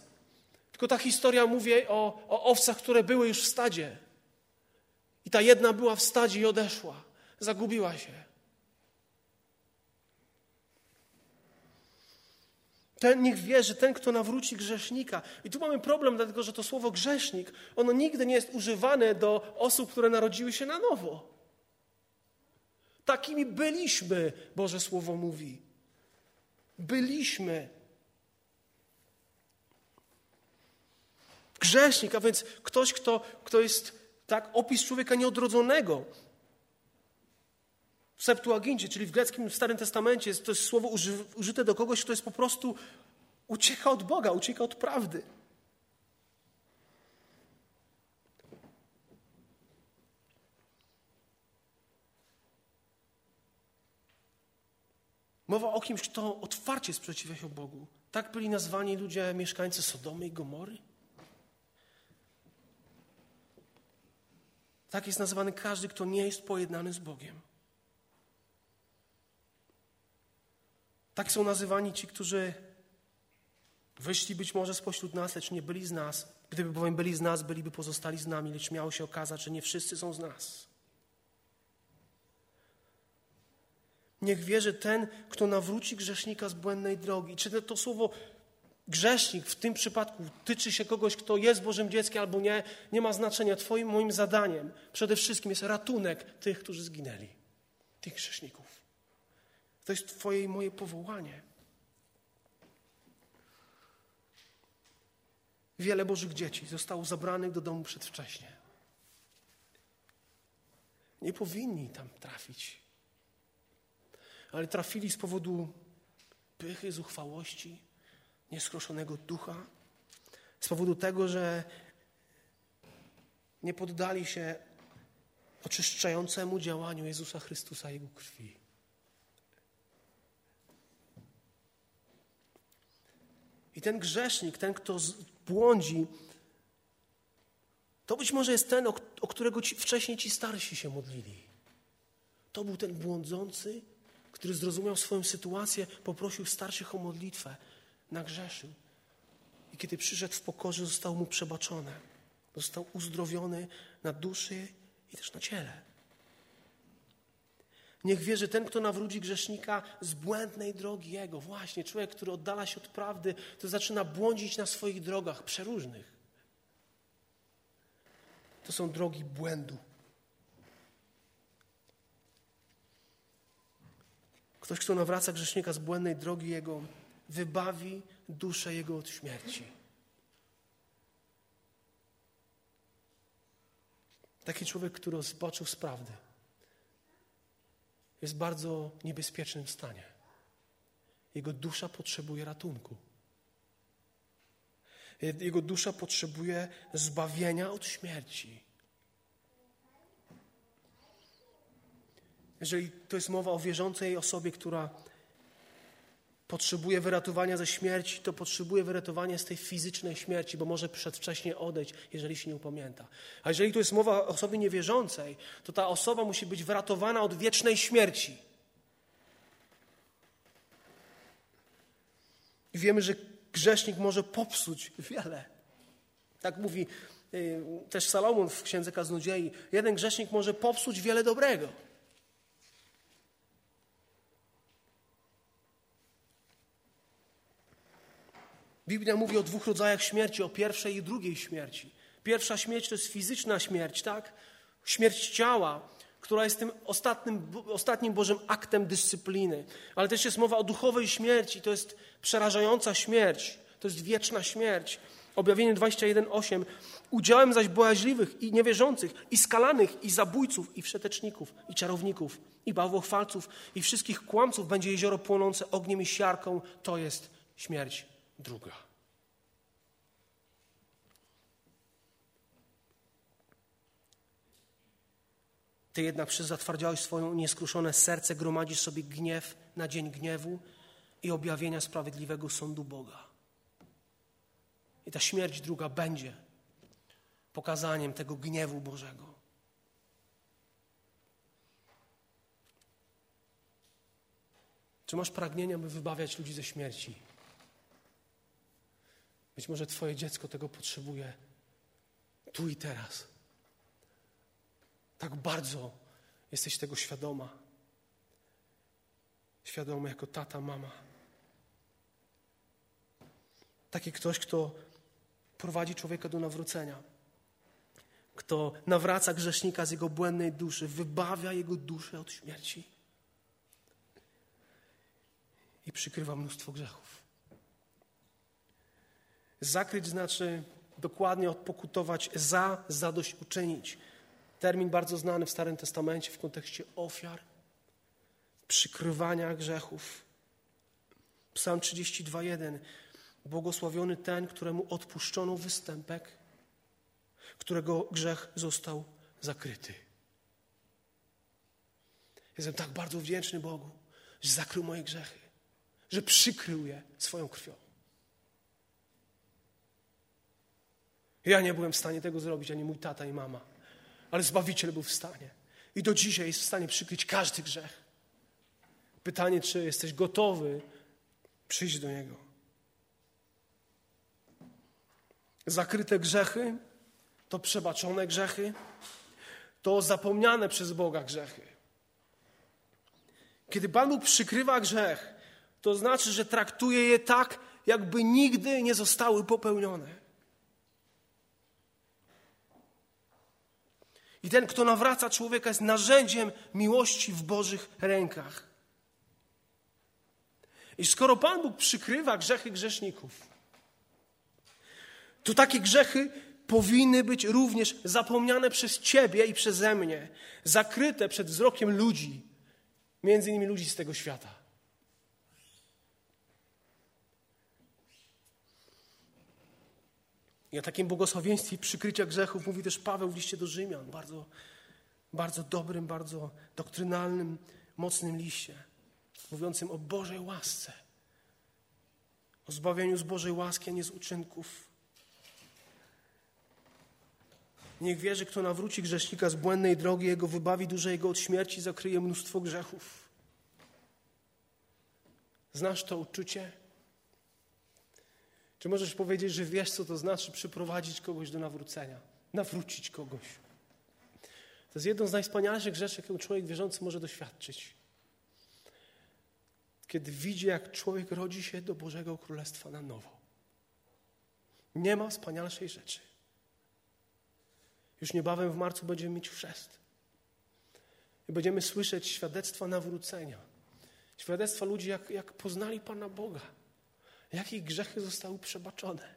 Tylko ta historia mówi o, o owcach, które były już w stadzie. I ta jedna była w stadzie i odeszła. Zagubiła się. Ten niech wie, że ten, kto nawróci grzesznika. I tu mamy problem, dlatego że to słowo grzesznik, ono nigdy nie jest używane do osób, które narodziły się na nowo. Takimi byliśmy, Boże Słowo mówi. Byliśmy. Grzesznik, a więc ktoś, kto, kto jest tak opis człowieka nieodrodzonego. W Septuagincie, czyli w greckim w Starym Testamencie, to jest słowo użyte do kogoś, kto jest po prostu ucieka od Boga, ucieka od prawdy. Mowa o kimś, kto otwarcie sprzeciwia się Bogu. Tak byli nazwani ludzie, mieszkańcy Sodomy i Gomory. Tak jest nazywany każdy, kto nie jest pojednany z Bogiem. Tak są nazywani ci, którzy wyszli być może spośród nas, lecz nie byli z nas. Gdyby bowiem byli z nas, byliby pozostali z nami, lecz miało się okazać, że nie wszyscy są z nas. Niech wierzy ten, kto nawróci grzesznika z błędnej drogi. Czy to słowo grzesznik w tym przypadku tyczy się kogoś, kto jest Bożym dzieckiem albo nie, nie ma znaczenia. Twoim, moim zadaniem przede wszystkim jest ratunek tych, którzy zginęli, tych grzeszników. To jest Twoje i moje powołanie. Wiele Bożych dzieci zostało zabranych do domu przedwcześnie. Nie powinni tam trafić, ale trafili z powodu pychy, zuchwałości, nieskroszonego ducha, z powodu tego, że nie poddali się oczyszczającemu działaniu Jezusa Chrystusa Jego krwi. I ten grzesznik, ten, kto błądzi, to być może jest ten, o, o którego ci, wcześniej ci starsi się modlili. To był ten błądzący, który zrozumiał swoją sytuację, poprosił starszych o modlitwę nagrzeszył. I kiedy przyszedł w pokorze, zostało mu przebaczone. Został uzdrowiony na duszy i też na ciele. Niech wie, że ten, kto nawróci grzesznika z błędnej drogi jego, właśnie człowiek, który oddala się od prawdy, to zaczyna błądzić na swoich drogach przeróżnych. To są drogi błędu. Ktoś, kto nawraca grzesznika z błędnej drogi jego, wybawi duszę jego od śmierci. Taki człowiek, który zboczył z prawdy, jest w bardzo niebezpiecznym stanie. Jego dusza potrzebuje ratunku. Jego dusza potrzebuje zbawienia od śmierci. Jeżeli to jest mowa o wierzącej osobie, która potrzebuje wyratowania ze śmierci, to potrzebuje wyratowania z tej fizycznej śmierci, bo może przedwcześnie odejść, jeżeli się nie upamięta. A jeżeli to jest mowa o osobie niewierzącej, to ta osoba musi być wyratowana od wiecznej śmierci. I wiemy, że grzesznik może popsuć wiele. Tak mówi y, też Salomon w Księdze Kaznodziei. Jeden grzesznik może popsuć wiele dobrego. Biblia mówi o dwóch rodzajach śmierci, o pierwszej i drugiej śmierci. Pierwsza śmierć to jest fizyczna śmierć, tak? Śmierć ciała, która jest tym ostatnim, ostatnim Bożym aktem dyscypliny. Ale też jest mowa o duchowej śmierci, to jest przerażająca śmierć, to jest wieczna śmierć. Objawienie 21:8. Udziałem zaś bojaźliwych i niewierzących, i skalanych, i zabójców, i wszeteczników, i czarowników, i bałwochwalców, i wszystkich kłamców będzie jezioro płonące ogniem i siarką. To jest śmierć druga. Ty jednak zatwardziałeś swoją nieskruszone serce gromadzisz sobie gniew na dzień gniewu i objawienia sprawiedliwego sądu Boga. I ta śmierć druga będzie pokazaniem tego gniewu Bożego. Czy masz pragnienie, by wybawiać ludzi ze śmierci? Być może Twoje dziecko tego potrzebuje tu i teraz. Tak bardzo jesteś tego świadoma. Świadoma jako tata, mama. Taki ktoś, kto prowadzi człowieka do nawrócenia, kto nawraca grzesznika z jego błędnej duszy, wybawia jego duszę od śmierci i przykrywa mnóstwo grzechów. Zakryć znaczy dokładnie odpokutować za, zadośćuczynić. Termin bardzo znany w Starym Testamencie w kontekście ofiar, przykrywania grzechów. Psalm 32:1. Błogosławiony ten, któremu odpuszczono występek, którego grzech został zakryty. Jestem tak bardzo wdzięczny Bogu, że zakrył moje grzechy, że przykrył je swoją krwią. Ja nie byłem w stanie tego zrobić, ani mój tata i mama. Ale Zbawiciel był w stanie. I do dzisiaj jest w stanie przykryć każdy grzech. Pytanie, czy jesteś gotowy przyjść do Niego. Zakryte grzechy to przebaczone grzechy, to zapomniane przez Boga grzechy. Kiedy Pan Bóg przykrywa grzech, to znaczy, że traktuje je tak, jakby nigdy nie zostały popełnione. I ten, kto nawraca człowieka, jest narzędziem miłości w Bożych rękach. I skoro Pan Bóg przykrywa grzechy grzeszników, to takie grzechy powinny być również zapomniane przez Ciebie i przeze mnie, zakryte przed wzrokiem ludzi, między innymi ludzi z tego świata. I o takim błogosławieństwie przykrycia grzechów mówi też Paweł w liście do Rzymian, bardzo, bardzo dobrym, bardzo doktrynalnym, mocnym liście, mówiącym o Bożej łasce, o zbawieniu z Bożej łaski, a nie z uczynków. Niech wierzy, kto nawróci grzesznika z błędnej drogi, jego wybawi duże jego od śmierci, zakryje mnóstwo grzechów. Znasz to uczucie? Czy możesz powiedzieć, że wiesz, co to znaczy przyprowadzić kogoś do nawrócenia, nawrócić kogoś? To jest jedno z najwspanialszych rzeczy, jaką człowiek wierzący może doświadczyć. Kiedy widzi, jak człowiek rodzi się do Bożego Królestwa na nowo. Nie ma wspanialszej rzeczy. Już niebawem w marcu będziemy mieć chrzest. I będziemy słyszeć świadectwa nawrócenia. Świadectwa ludzi, jak, jak poznali Pana Boga jak ich grzechy zostały przebaczone.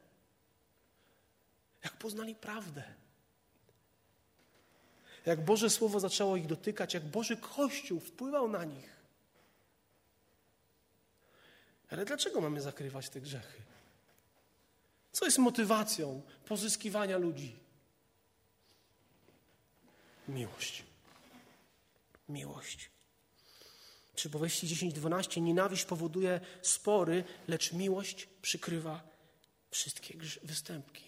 Jak poznali prawdę. Jak Boże Słowo zaczęło ich dotykać, jak Boży Kościół wpływał na nich. Ale dlaczego mamy zakrywać te grzechy? Co jest motywacją pozyskiwania ludzi? Miłość. Miłość. Przypowieści 10-12 nienawiść powoduje spory, lecz miłość przykrywa wszystkie występki.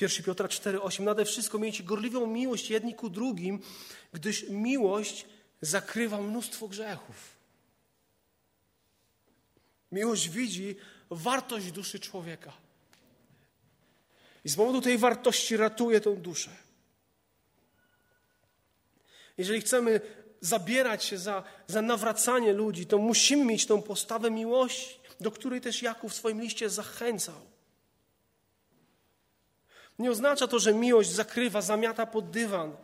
1 Piotra 4,8 Nade wszystko miejcie gorliwą miłość jedni ku drugim, gdyż miłość zakrywa mnóstwo grzechów. Miłość widzi wartość duszy człowieka. I z powodu tej wartości ratuje tę duszę. Jeżeli chcemy zabierać się za, za nawracanie ludzi, to musimy mieć tą postawę miłości, do której też Jakub w swoim liście zachęcał. Nie oznacza to, że miłość zakrywa, zamiata pod dywan.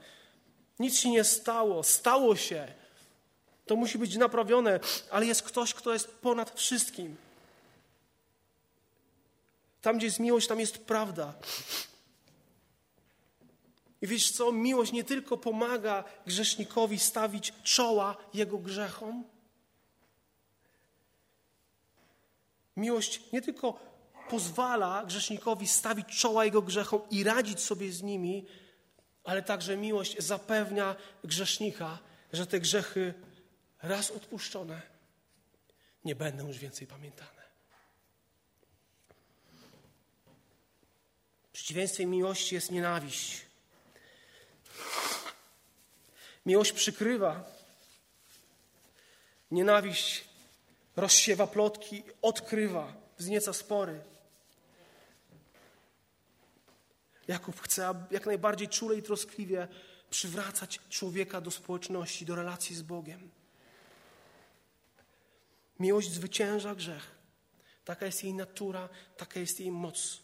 Nic się nie stało, stało się. To musi być naprawione, ale jest ktoś, kto jest ponad wszystkim. Tam, gdzie jest miłość, tam jest prawda. I wiesz co? Miłość nie tylko pomaga grzesznikowi stawić czoła jego grzechom. Miłość nie tylko pozwala grzesznikowi stawić czoła jego grzechom i radzić sobie z nimi, ale także miłość zapewnia grzesznika, że te grzechy raz odpuszczone nie będą już więcej pamiętane. Przeciwieństwem miłości jest nienawiść. Miłość przykrywa. Nienawiść rozsiewa plotki, odkrywa, wznieca spory. Jakub chce jak najbardziej czule i troskliwie przywracać człowieka do społeczności, do relacji z Bogiem. Miłość zwycięża grzech. Taka jest jej natura, taka jest jej moc.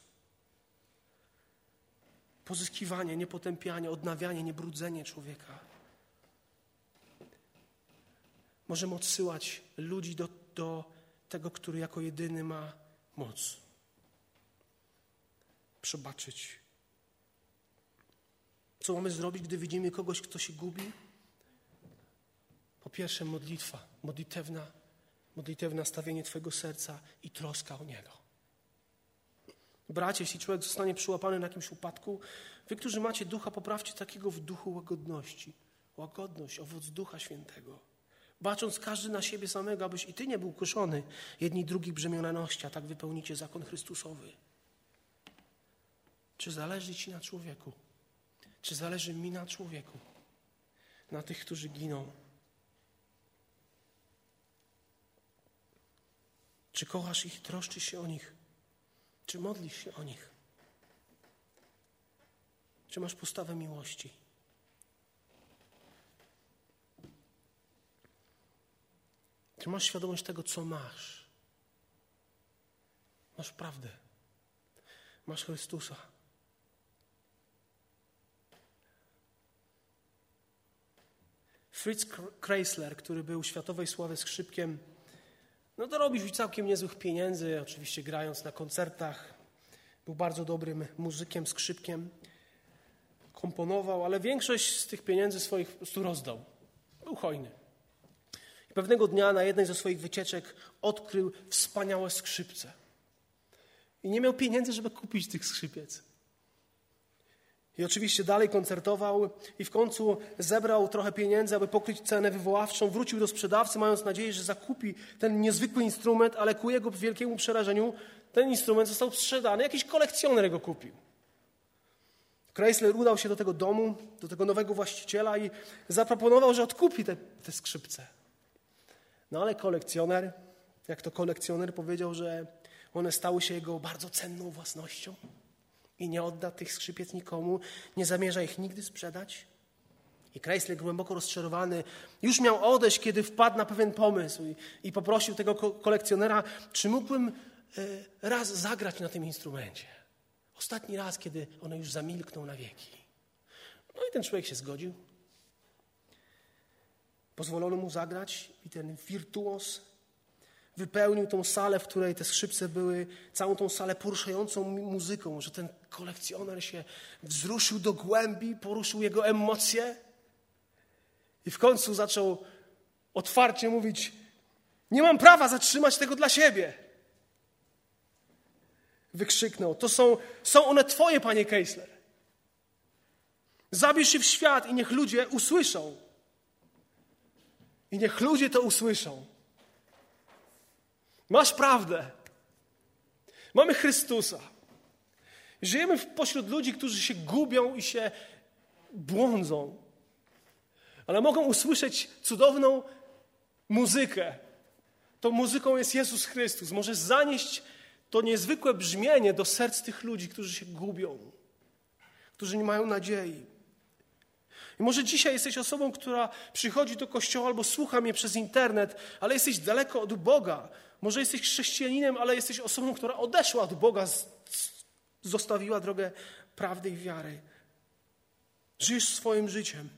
Pozyskiwanie, niepotępianie, odnawianie, niebrudzenie człowieka. Możemy odsyłać ludzi do, do tego, który jako jedyny ma moc. Przebaczyć. Co mamy zrobić, gdy widzimy kogoś, kto się gubi? Po pierwsze, modlitwa, modlitewna, modlitewne nastawienie Twojego serca i troska o Niego. Bracie, jeśli człowiek zostanie przyłapany na jakimś upadku, wy, którzy macie ducha, poprawcie takiego w duchu łagodności. Łagodność, owoc ducha świętego. Bacząc każdy na siebie samego, abyś i ty nie był kuszony, jedni drugich brzemionaności, a tak wypełnicie zakon Chrystusowy. Czy zależy ci na człowieku? Czy zależy mi na człowieku? Na tych, którzy giną? Czy kochasz ich, troszczysz się o nich? Czy modlisz się o nich? Czy masz postawę miłości? Czy masz świadomość tego, co masz? Masz prawdę. Masz Chrystusa. Fritz Kreisler, który był światowej sławy skrzypkiem, no dorobił całkiem niezłych pieniędzy, oczywiście grając na koncertach. Był bardzo dobrym muzykiem, skrzypkiem. Komponował, ale większość z tych pieniędzy swoich po prostu rozdał. Był hojny. I pewnego dnia na jednej ze swoich wycieczek odkrył wspaniałe skrzypce. I nie miał pieniędzy, żeby kupić tych skrzypiec. I oczywiście dalej koncertował i w końcu zebrał trochę pieniędzy, aby pokryć cenę wywoławczą. Wrócił do sprzedawcy, mając nadzieję, że zakupi ten niezwykły instrument, ale ku jego wielkiemu przerażeniu ten instrument został sprzedany. Jakiś kolekcjoner go kupił. Chrysler udał się do tego domu, do tego nowego właściciela i zaproponował, że odkupi te, te skrzypce. No ale kolekcjoner, jak to kolekcjoner powiedział, że one stały się jego bardzo cenną własnością i nie odda tych skrzypiec nikomu, nie zamierza ich nigdy sprzedać. I Chrysler głęboko rozczarowany już miał odejść, kiedy wpadł na pewien pomysł i, i poprosił tego kolekcjonera, czy mógłbym y, raz zagrać na tym instrumencie. Ostatni raz, kiedy one już zamilkną na wieki. No i ten człowiek się zgodził. Pozwolono mu zagrać i ten wirtuos wypełnił tą salę, w której te skrzypce były, całą tą salę poruszającą muzyką, że ten kolekcjoner się wzruszył do głębi, poruszył jego emocje i w końcu zaczął otwarcie mówić: Nie mam prawa zatrzymać tego dla siebie. Wykrzyknął: To są, są one Twoje, panie Keisler. Zabierz się w świat i niech ludzie usłyszą. I niech ludzie to usłyszą. Masz prawdę. Mamy Chrystusa. Żyjemy pośród ludzi, którzy się gubią i się błądzą, ale mogą usłyszeć cudowną muzykę. Tą muzyką jest Jezus Chrystus. Może zanieść to niezwykłe brzmienie do serc tych ludzi, którzy się gubią, którzy nie mają nadziei. I może dzisiaj jesteś osobą, która przychodzi do kościoła albo słucha mnie przez internet, ale jesteś daleko od Boga. Może jesteś chrześcijaninem, ale jesteś osobą, która odeszła od Boga, zostawiła drogę prawdy i wiary. Żyjesz swoim życiem.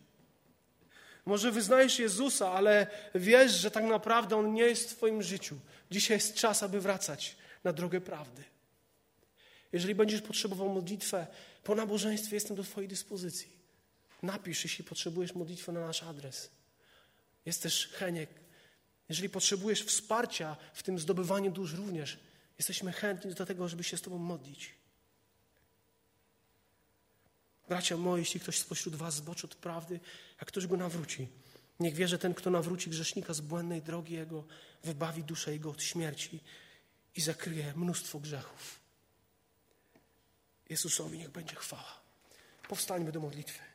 Może wyznajesz Jezusa, ale wiesz, że tak naprawdę On nie jest w Twoim życiu. Dzisiaj jest czas, aby wracać na drogę prawdy. Jeżeli będziesz potrzebował modlitwę po nabożeństwie, jestem do Twojej dyspozycji. Napisz, jeśli potrzebujesz modlitwę na nasz adres. Jest też Heniek. Jeżeli potrzebujesz wsparcia w tym zdobywaniu dusz również, jesteśmy chętni do tego, żeby się z Tobą modlić. Bracia moi, jeśli ktoś spośród Was zboczy od prawdy, a ktoś go nawróci, niech wie, że ten, kto nawróci grzesznika z błędnej drogi Jego, wybawi duszę Jego od śmierci i zakryje mnóstwo grzechów. Jezusowi niech będzie chwała. Powstańmy do modlitwy.